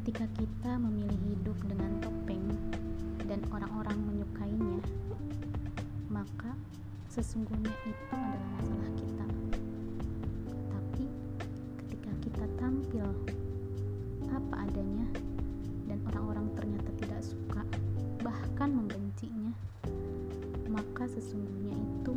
Ketika kita memilih hidup dengan topeng dan orang-orang menyukainya, maka sesungguhnya itu adalah masalah kita. Tapi ketika kita tampil apa adanya dan orang-orang ternyata tidak suka, bahkan membencinya, maka sesungguhnya itu